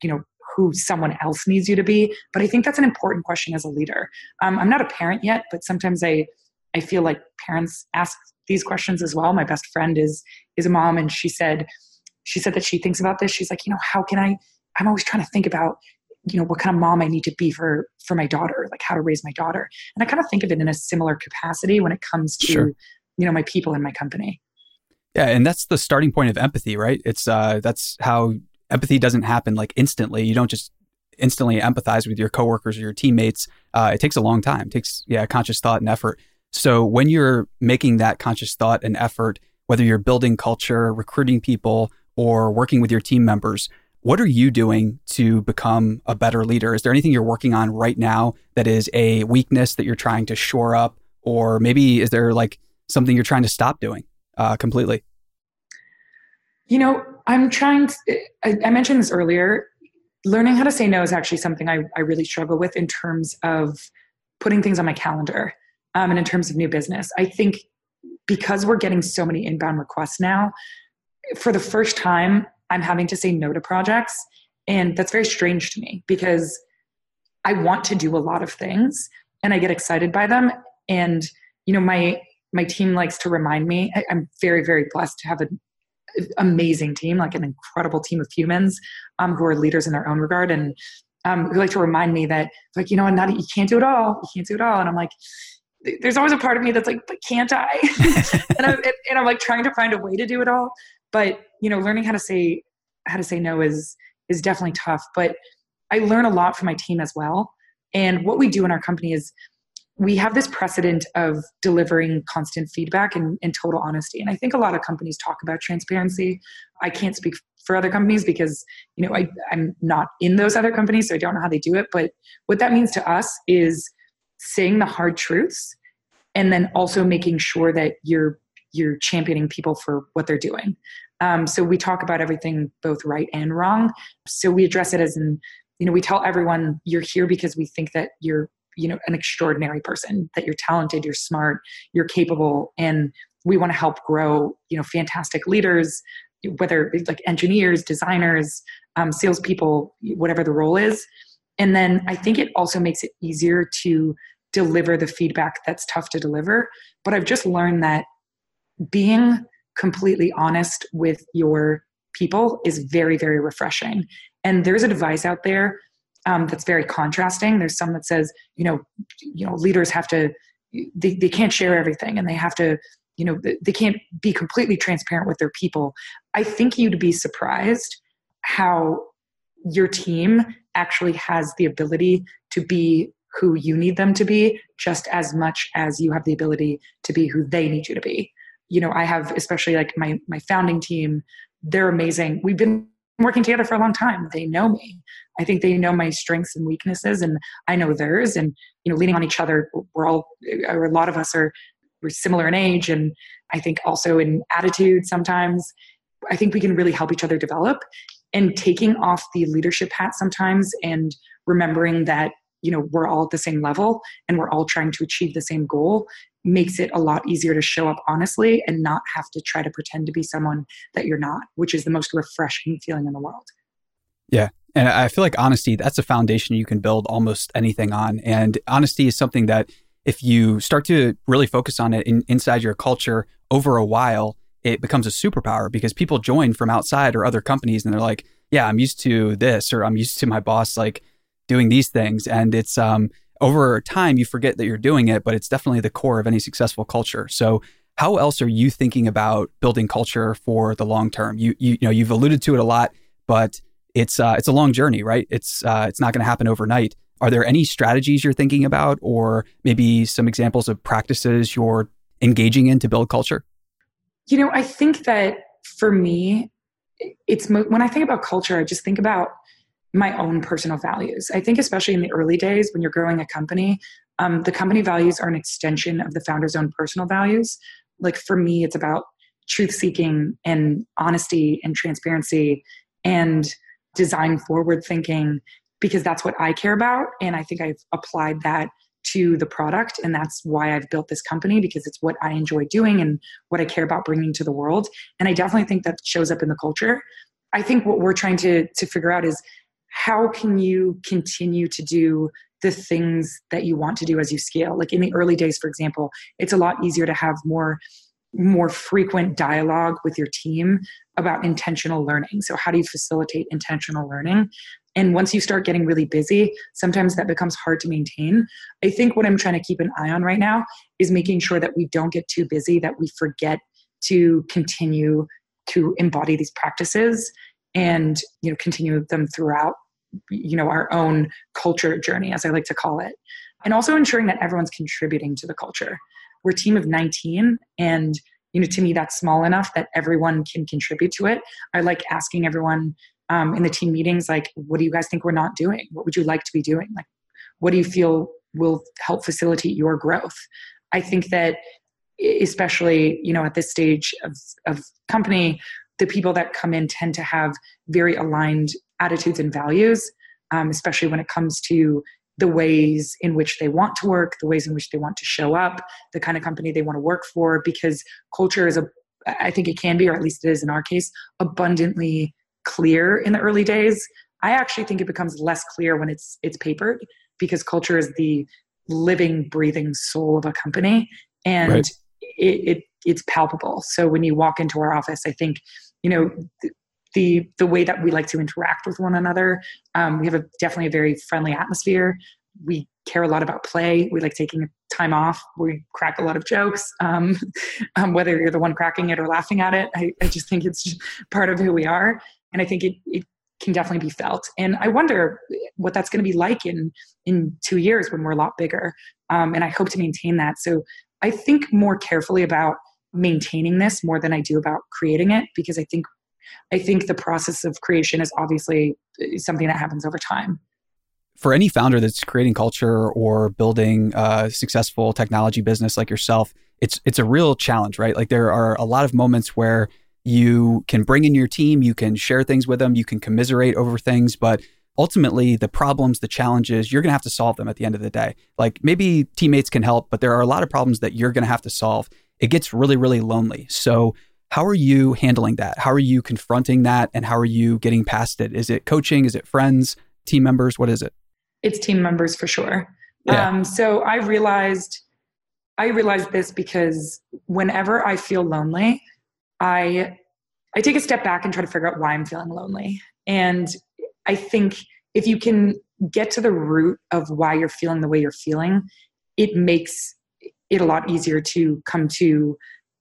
you know, who someone else needs you to be, but I think that's an important question as a leader. Um, I'm not a parent yet, but sometimes I, I feel like parents ask these questions as well. My best friend is is a mom, and she said, she said that she thinks about this. She's like, you know, how can I? I'm always trying to think about you know what kind of mom i need to be for for my daughter like how to raise my daughter. And i kind of think of it in a similar capacity when it comes to sure. you know my people in my company. Yeah and that's the starting point of empathy right? It's uh that's how empathy doesn't happen like instantly. You don't just instantly empathize with your coworkers or your teammates. Uh, it takes a long time. It takes yeah conscious thought and effort. So when you're making that conscious thought and effort whether you're building culture recruiting people or working with your team members what are you doing to become a better leader? Is there anything you're working on right now that is a weakness that you're trying to shore up? Or maybe is there like something you're trying to stop doing uh, completely? You know, I'm trying, to, I, I, mentioned this earlier. Learning how to say no is actually something I, I really struggle with in terms of putting things on my calendar um, and in terms of new business. I think because we're getting so many inbound requests now, for the first time, I'm having to say no to projects. And that's very strange to me because I want to do a lot of things and I get excited by them. And, you know, my, my team likes to remind me, I, am very, very blessed to have an amazing team, like an incredible team of humans um, who are leaders in their own regard. And um, who like to remind me that like, you know, not, you can't do it all. You can't do it all. And I'm like, there's always a part of me that's like, but can't I? and, I'm, and I'm like trying to find a way to do it all but you know learning how to say how to say no is is definitely tough but i learn a lot from my team as well. And what we do in our company is we have this precedent of delivering constant feedback and, and total honesty. And i think a lot of companies talk about transparency. I can't speak for other companies because you know I, i'm not in those other companies so i don't know how they do it. But what that means to us is saying the hard truths and then also making sure that you're you're championing people for what they're doing. Um, so we talk about everything both right and wrong. So we address it as in, you know, we tell everyone you're here because we think that you're, you know, an extraordinary person, that you're talented, you're smart, you're capable, and we want to help grow, you know, fantastic leaders, whether like engineers, designers, um, salespeople, whatever the role is. And then I think it also makes it easier to deliver the feedback that's tough to deliver. But I've just learned that being completely honest with your people is very, very refreshing. And there's a advice out there um, that's very contrasting. There's some that says, you know, you know, leaders have to, they, they can't share everything and they have to, you know, they can't be completely transparent with their people. I think you'd be surprised how your team actually has the ability to be who you need them to be just as much as you have the ability to be who they need you to be you know i have especially like my my founding team they're amazing. We've been working together for a long time. They know me. I think they know my strengths and weaknesses and i know theirs and you know leaning on each other we're all or a lot of us are we're similar in age and i think also in attitude sometimes. I think we can really help each other develop and taking off the leadership hat sometimes and remembering that you know we're all at the same level and we're all trying to achieve the same goal makes it a lot easier to show up honestly and not have to try to pretend to be someone that you're not which is the most refreshing feeling in the world. Yeah. And i feel like honesty that's a foundation you can build almost anything on. And honesty is something that if you start to really focus on it in, inside your culture over a while it becomes a superpower because people join from outside or other companies and they're like yeah i'm used to this or i'm used to my boss like doing these things. And it's um, over time, you forget that you're doing it, but it's definitely the core of any successful culture. So, how else are you thinking about building culture for the long term? You, you, you know, you've alluded to it a lot, but it's uh, it's a long journey, right? It's uh, it's not going to happen overnight. Are there any strategies you're thinking about, or maybe some examples of practices you're engaging in to build culture? You know, I think that for me, it's when I think about culture, I just think about my own personal values. I think, especially in the early days when you're growing a company, um, the company values are an extension of the founder's own personal values. Like for me, it's about truth seeking and honesty and transparency and design forward thinking because that's what I care about. And I think I've applied that to the product. And that's why I've built this company because it's what I enjoy doing and what I care about bringing to the world. And I definitely think that shows up in the culture. I think what we're trying to, to figure out is how can you continue to do the things that you want to do as you scale? Like in the early days for example it's a lot easier to have more more frequent dialogue with your team about intentional learning. So how do you facilitate intentional learning? And once you start getting really busy sometimes that becomes hard to maintain. I think what i'm trying to keep an eye on right now is making sure that we don't get too busy that we forget to continue to embody these practices and you know continue them throughout you know our own culture journey as i like to call it. And also ensuring that everyone's contributing to the culture. We're a team of 19 and you know to me that's small enough that everyone can contribute to it. I like asking everyone um, in the team meetings like what do you guys think we're not doing? What would you like to be doing? Like what do you feel will help facilitate your growth? I think that especially you know at this stage of, of company the people that come in tend to have very aligned attitudes and values, um, especially when it comes to the ways in which they want to work, the ways in which they want to show up, the kind of company they want to work for, because culture is a, I think it can be, or at least it is in our case, abundantly clear in the early days. I actually think it becomes less clear when it's it's papered because culture is the living, breathing soul of a company, and right. it, it it's palpable. So when you walk into our office, I think you know the the way that we like to interact with one another. Um, we have a definitely a very friendly atmosphere. We care a lot about play. We like taking time off. We crack a lot of jokes. Um, um, whether you're the one cracking it or laughing at it, I, I just think it's part of who we are, and I think it, it can definitely be felt. And I wonder what that's going to be like in in two years when we're a lot bigger. Um, and I hope to maintain that. So I think more carefully about maintaining this more than I do about creating it because I think I think the process of creation is obviously uh, something that happens over time. For any founder that's creating culture or building a successful technology business like yourself, it's it's a real challenge, right? Like there are a lot of moments where you can bring in your team, you can share things with them, you can commiserate over things, but ultimately the problems, the challenges, you're going to have to solve them at the end of the day. Like maybe teammates can help, but there are a lot of problems that you're going to have to solve. It gets really really lonely. So how are you handling that? How are you confronting that? And how are you getting past it? Is it coaching? Is it friends, team members? What is it? It's team members for sure. Yeah. Um, so I realized, I realized this because whenever I feel lonely, I I take a step back and try to figure out why I'm feeling lonely. And I think if you can get to the root of why you're feeling the way you're feeling, it makes it a lot easier to come to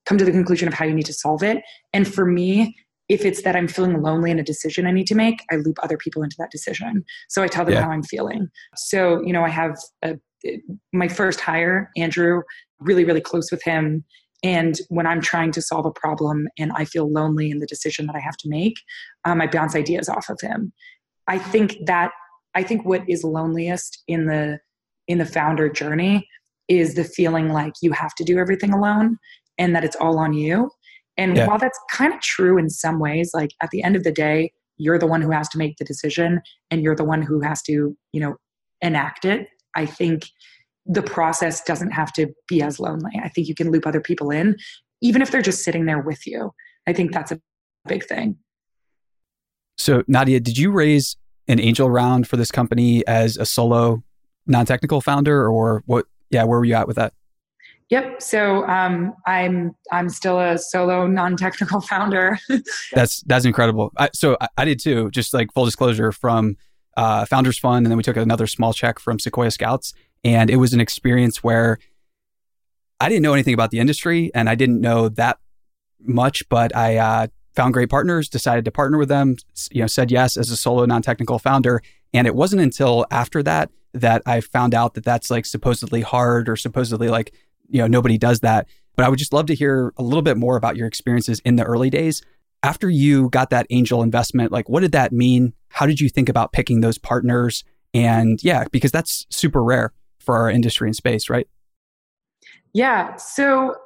come to the conclusion of how you need to solve it. And for me, if it's that I'm feeling lonely in a decision I need to make, I loop other people into that decision. So I tell them yeah. how I'm feeling. So, you know, I have a, my first hire, Andrew, really, really close with him. And when I'm trying to solve a problem and I feel lonely in the decision that I have to make, um, I bounce ideas off of him. I think that I think what is loneliest in the in the founder journey is the feeling like you have to do everything alone and that it's all on you. And yeah. while that's kind of true in some ways, like at the end of the day, you're the one who has to make the decision and you're the one who has to, you know, enact it. I think the process doesn't have to be as lonely. I think you can loop other people in, even if they're just sitting there with you. I think that's a big thing. So, Nadia, did you raise an angel round for this company as a solo non technical founder, or what? Yeah, where were you at with that? Yep. So um, I'm I'm still a solo non-technical founder. that's that's incredible. I, so I, I, did too. Just like full disclosure from uh, Founders Fund, and then we took another small check from Sequoia Scouts, and it was an experience where I didn't know anything about the industry, and I didn't know that much, but I uh, found great partners, decided to partner with them. You know, said yes as a solo non-technical founder, and it wasn't until after that that I found out that that's like supposedly hard or supposedly like you know, nobody does that. But I would just love to hear a little bit more about your experiences in the early days. After you got that angel investment, like what did that mean? How did you think about picking those partners? And yeah, because that's super rare for our industry and space, right? Yeah. So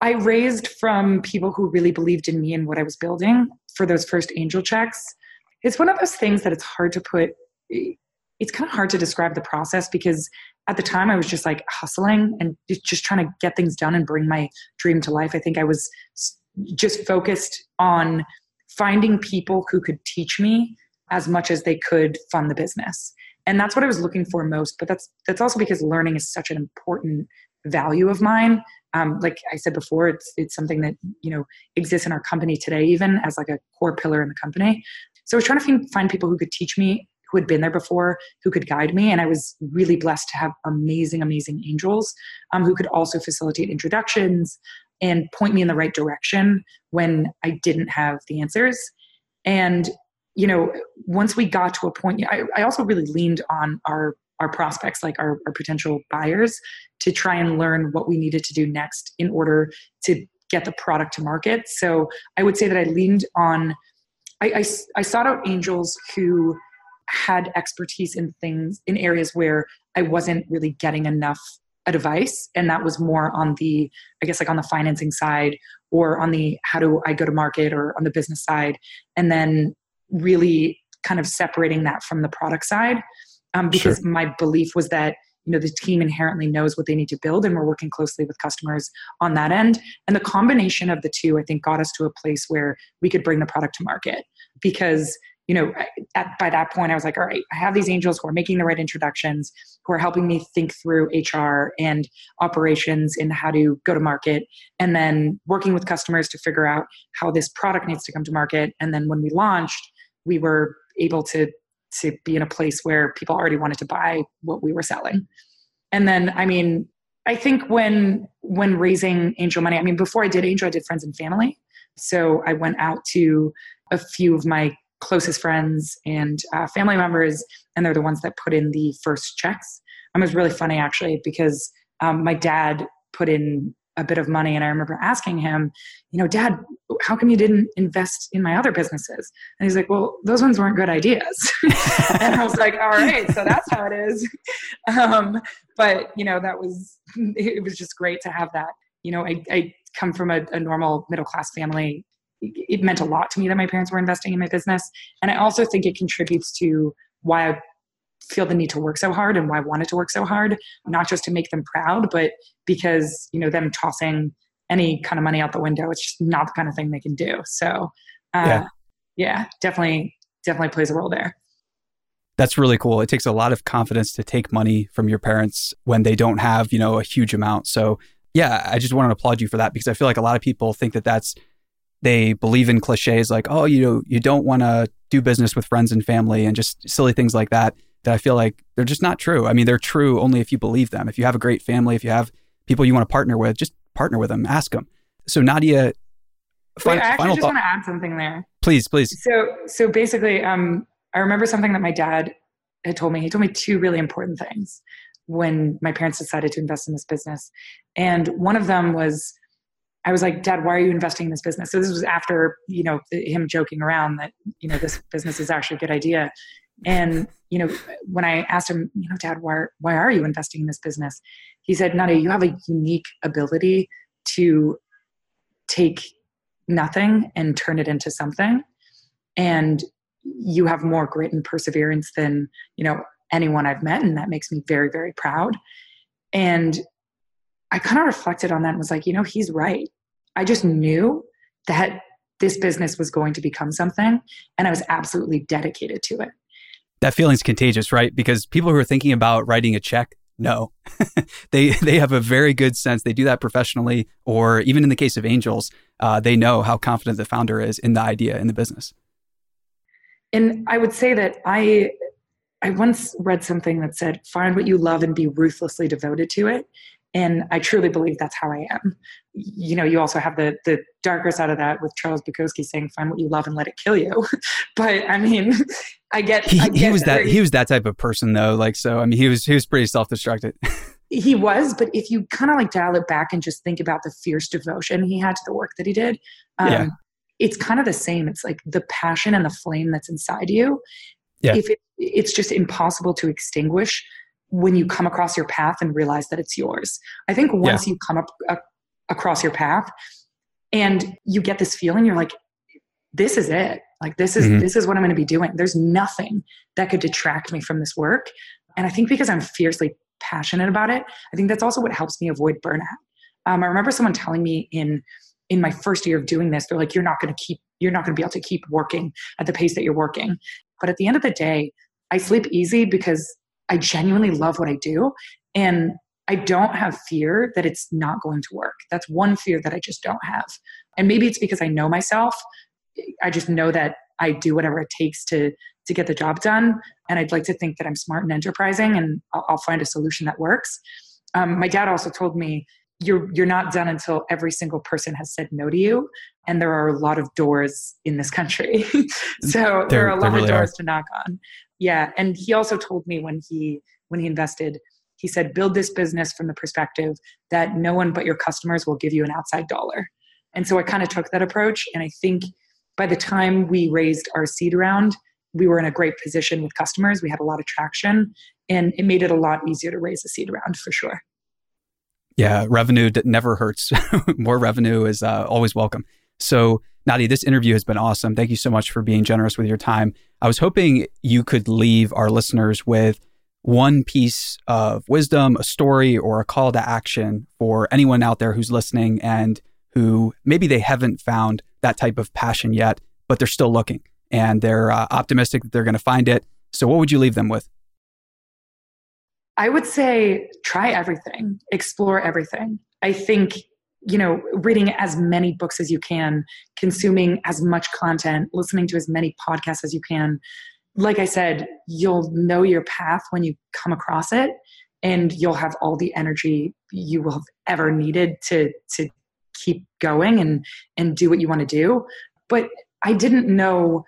I raised from people who really believed in me and what I was building for those first angel checks. It's one of those things that it's hard to put, it's kind of hard to describe the process because at the time I was just like hustling and just trying to get things done and bring my dream to life. I think I was just focused on finding people who could teach me as much as they could fund the business. And that's what I was looking for most. But that's that's also because learning is such an important value of mine. Um, like I said before, it's it's something that you know exists in our company today, even as like a core pillar in the company. So I was trying to find people who could teach me who had been there before who could guide me and i was really blessed to have amazing amazing angels um, who could also facilitate introductions and point me in the right direction when i didn't have the answers. And you know once we got to a point i, I also really leaned on our our prospects like our, our potential buyers to try and learn what we needed to do next in order to get the product to market. So i would say that i leaned on I, I, I, sought out angels who had expertise in things in areas where I wasn't really getting enough advice and that was more on the i guess like on the financing side or on the how do i go to market or on the business side and then really kind of separating that from the product side um, because sure. my belief was that you know the team inherently knows what they need to build and we're working closely with customers on that end. And the combination of the two i think got us to a place where we could bring the product to market. Because you know, at, by that point, I was like, all right, I have these angels who are making the right introductions, who are helping me think through HR and operations and how to go to market, and then working with customers to figure out how this product needs to come to market. And then when we launched, we were able to to be in a place where people already wanted to buy what we were selling. And then, I mean, I think when when raising angel money, I mean, before I did angel, I did friends and family. So I went out to a few of my closest friends and uh, family members, and they're the ones that put in the first checks. Um, it was really funny actually because um, my dad put in a bit of money, and I remember asking him, you know, Dad, how come you didn't invest in my other businesses? And he's like, Well, those ones weren't good ideas. and I was like, All right, so that's how it is. Um, but you know, that was it was just great to have that. You know, I, I come from a, a normal middle class family it meant a lot to me that my parents were investing in my business. And I also think it contributes to why I feel the need to work so hard and why I wanted to work so hard, not just to make them proud, but because, you know, them tossing any kind of money out the window, it's just not the kind of thing they can do. So, uh, yeah. yeah, definitely, definitely plays a role there. That's really cool. It takes a lot of confidence to take money from your parents when they don't have, you know, a huge amount. So, yeah, I just want to applaud you for that because I feel like a lot of people think that that's they believe in cliches like, oh, you know, you don't want to do business with friends and family and just silly things like that. That I feel like they're just not true. I mean, they're true only if you believe them. If you have a great family, if you have people you want to partner with, just partner with them, ask them. So Nadia, Wait, I actually just thought. want to add something there. Please, please. So, so basically, um, I remember something that my dad had told me. He told me two really important things when my parents decided to invest in this business, and one of them was I was like, Dad, why are you investing in this business? So this was after, you know, him joking around that, you know, this business is actually a good idea. And, you know, when I asked him, you know, Dad, why, why are you investing in this business? He said, Nadia, you have a unique ability to take nothing and turn it into something. And you have more grit and perseverance than, you know, anyone I've met. And that makes me very, very proud. And I kind of reflected on that and was like, you know, he's right. I just knew that this business was going to become something and I was absolutely dedicated to it. That feeling's contagious, right? Because people who are thinking about writing a check, no. they they have a very good sense. They do that professionally, or even in the case of angels, uh, they know how confident the founder is in the idea in the business. And I would say that I I once read something that said, "Find what you love and be ruthlessly devoted to it." And i truly believe that's how i am. You know you also have the the darker side of that with charles bukowski saying find what you love and let it kill you. But i mean i get he, I get he was that he was that type of person though. Like so i mean he was he was pretty self-destructed he was but if you kind of like dial it back and just think about the fierce devotion he had to the work that he did um, yeah. it's kind of the same. It's like the passion and the flame that's inside you. Yeah. if it, it's just impossible to extinguish when you come across your path and realize that it's yours. I think once yeah. you come up uh, across your path and you get this feeling, you're like, this is it. Like this is mm-hmm. this is what I'm going to be doing. There's nothing that could detract me from this work. And I think because I'm fiercely passionate about it, I think that's also what helps me avoid burnout. Um, I remember someone telling me in in my first year of doing this, they're like, "You're not going to keep, you're not going to be able to keep working at the pace that you're working." But at the end of the day, I sleep easy because I genuinely love what I do. And I don't have fear that it's not going to work. That's one fear that I just don't have. And maybe it's because I know myself. I just know that I do whatever it takes to to get the job done. And I'd like to think that I'm smart and enterprising, and I'll, I'll find a solution that works. Um, my dad also told me you're you're not done until every single person has said no to you, and there are a lot of doors in this country. so there, there, are a lot really of doors are. to knock on yeah and he also told me when he when he invested he said build this business from the perspective that no one but your customers will give you an outside dollar. And so i kind of took that approach and i think by the time we raised our seed round we were in a great position with customers. We had a lot of traction and it made it a lot easier to raise a seed round for sure. Yeah revenue never hurts. More revenue is uh, always welcome so Nadia, this interview has been awesome. Thank you so much for being generous with your time. I was hoping you could leave our listeners with one piece of wisdom, a story, or a call to action for anyone out there who's listening and who maybe they haven't found that type of passion yet, but they're still looking and they're uh, optimistic that they're going to find it. So, what would you leave them with? I would say try everything, explore everything. I think you know reading as many books as you can consuming as much content listening to as many podcasts as you can. Like i said you'll know your path when you come across it and you'll have all the energy you will have ever needed to to keep going and and do what you want to do. But i didn't know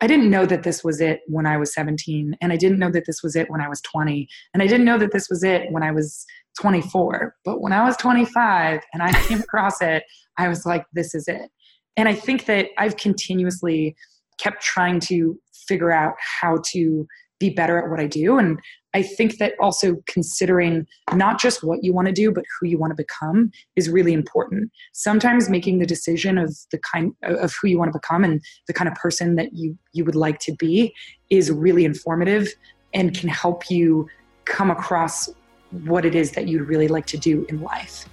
I didn't know that this was it when I was 17, and I didn't know that this was it when I was 20, and I didn't know that this was it when I was 24. But when I was 25 and I came across it, I was like, this is it. And I think that I've continuously kept trying to figure out how to be better at what I do. And I think that also considering not just what you want to do, but who you want to become is really important. Sometimes making the decision of the kind of who you want to become and the kind of person that you, you would like to be is really informative and can help you come across what it is that you'd really like to do in life.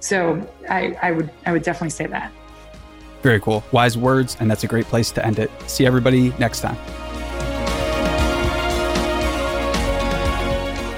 So I, I would I would definitely say that. Very cool. Wise words, and that's a great place to end it. See everybody next time.